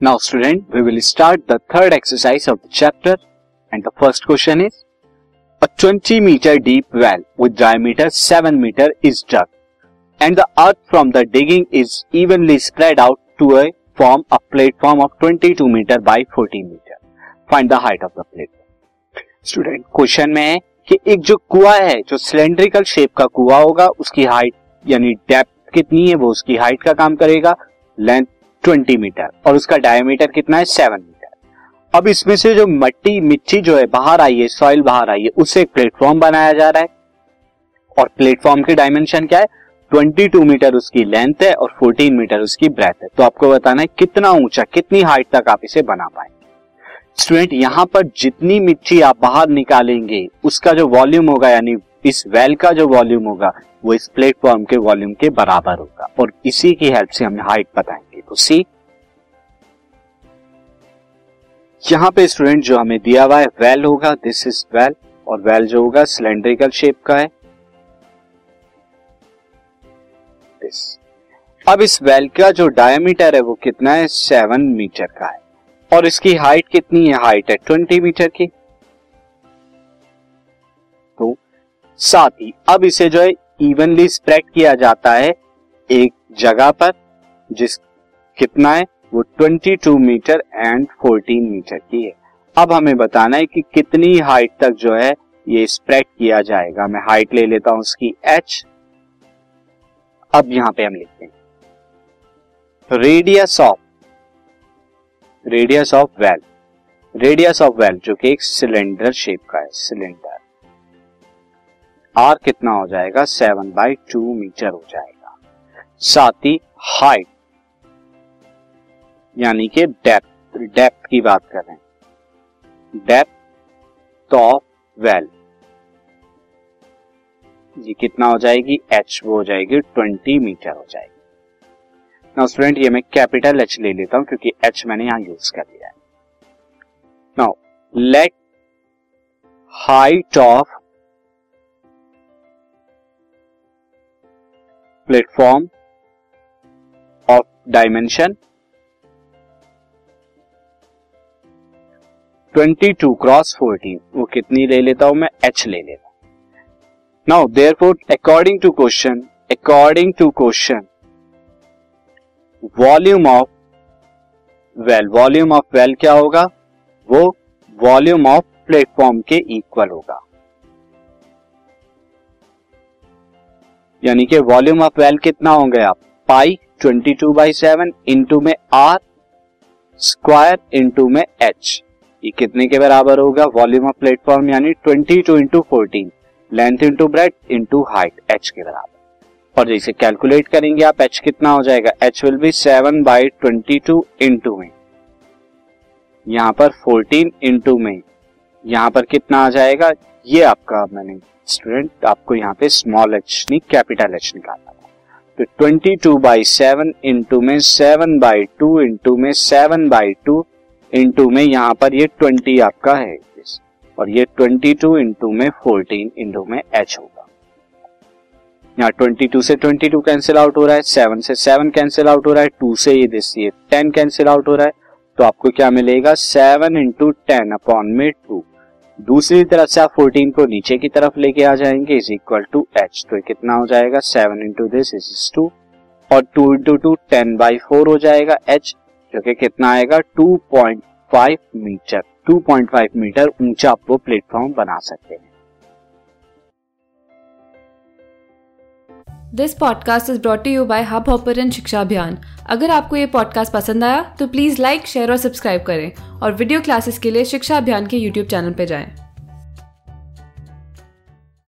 Now, student, we will start the third exercise of the chapter, and the first question is: A 20 meter deep well with diameter 7 meter is dug, and the earth from the digging is evenly spread out to a form a platform of 22 meter by 14 meter. Find the height of the platform. Student question में है कि एक जो कुआ है जो cylindrical shape का कुआ होगा उसकी हाइट यानी डेप्थ कितनी है वो उसकी हाइट का काम करेगा लेंथ ट्वेंटी मीटर और उसका डायमीटर कितना है? सेवन मीटर अब इसमें से जो मट्टी, मिट्टी जो है, बाहर आई है सॉइल बाहर आई है उससे एक प्लेटफॉर्म बनाया जा रहा है। और प्लेटफॉर्म की डायमेंशन क्या है? 22 मीटर उसकी लेंथ है और 14 मीटर उसकी ब्रेथ है। तो आपको बताना है कितना ऊँचा, कितनी हाइट तक आप इसे बना पाए। स्टूडेंट यहाँ पर जितनी मिट्टी आप बाहर निकालेंगे, उसका जो वॉल्यूम होगा, यानी इस वेल का जो वॉल्यूम होगा, वो इस प्लेटफॉर्म के वॉल्यूम के बराबर होगा। और इसी की हेल्प से हमें हाइट बताएँगे तो सी यहाँ पे स्टूडेंट जो हमें दिया हुआ है वेल होगा दिस इज़ वेल और वेल जो होगा सिलेंड्रिकल शेप का है। दिस अब इस वेल का जो डायमीटर है, वो कितना है? सेवन मीटर का है। और इसकी हाइट कितनी है? हाइट है ट्वेंटी मीटर की। तो साथ ही, अब इसे जो है इवनली स्प्रेड किया जाता है एक जगह पर, जिस कितना है? वो 22 मीटर एंड 14 मीटर की है। अब हमें बताना है कि कितनी हाइट तक जो है ये स्प्रेड किया जाएगा। मैं हाइट ले लेता हूँ उसकी एच अब यहाँ पे हम लिखते हैं। Radius of radius of well radius of well जो कि एक सिलेंडर शेप का है सिलेंडर आर कितना हो जाएगा? सेवन बाई टू मीटर हो जाएगा। साथ ही हाइट यानी कि डेप्थ डेप्थ की बात कर रहे हैं। डेप्थ ऑफ़ वेल ये कितना हो जाएगी? एच वो हो जाएगी ट्वेंटी मीटर हो जाएगी। नाउ स्टूडेंट ये मैं कैपिटल एच ले लेता हूँ, क्योंकि एच मैंने यहाँ यूज़ कर लिया है। Now let height of platform of dimension 22 cross 14 वो कितनी ले लेता हूँ मैं? एच ले लेता now there four according to question according to question volume of well volume of well क्या होगा? वो वॉल्यूम ऑफ़ प्लेटफॉर्म के इक्वल होगा। यानी कि वॉल्यूम ऑफ़ वेल कितना होंगे आप? Pi 22 two by seven into में आर स्क्वायर इंटू में एच ये कितने के बराबर होगा? वॉल्यूम ऑफ़ प्लेटफॉर्म यानी 22 two into fourteen length into breadth into height h के बराबर. और जैसे कैलकुलेट करेंगे आप एच कितना हो जाएगा? H will be seven by twenty two into में यहाँ पर फोर्टीन इंटू में यहाँ पर कितना आ जाएगा? ये आपका मैंने स्टूडेंट आपको यहाँ पे स्मॉल एच नहीं कैपिटल एच निकालना तो twenty two by seven into में सेवन बाई टू इंटू में सेवन बाई टू इंटू में यहाँ पर ये ट्वेंटी आपका है। और ये ट्वेंटी टू इंटू में फोर्टीन इंटू में एच होगा। यहाँ ट्वेंटी टू से ट्वेंटी टू कैंसिल आउट हो रहा है सेवन से सेवन कैंसिल आउट हो रहा है टू से ये दिस ये टेन कैंसिल आउट हो रहा है तो आपको क्या मिलेगा? सेवन इंटू टेन अपॉन में टू दूसरी तरफ़ से आप फोर्टीन को नीचे की तरफ़ लेके आ जाएँगे इज़ इक्वल टू एच तो कितना हो जाएगा? Seven into this is two और two into two ten by four हो जाएगा एच जो कि कितना आएगा? 2.5 मीटर 2.5 मीटर ऊँचा वो प्लेटफॉर्म बना सकते हैं। This podcast is brought you by hub hopper शिक्षा अभियान अगर आपको ये पॉडकास्ट पसंद आया तो प्लीज़ लाइक शेयर और सब्सक्राइब करें और वीडियो क्लासेस के लिए शिक्षा अभियान के यूट्यूब चैनल पर जाएँ।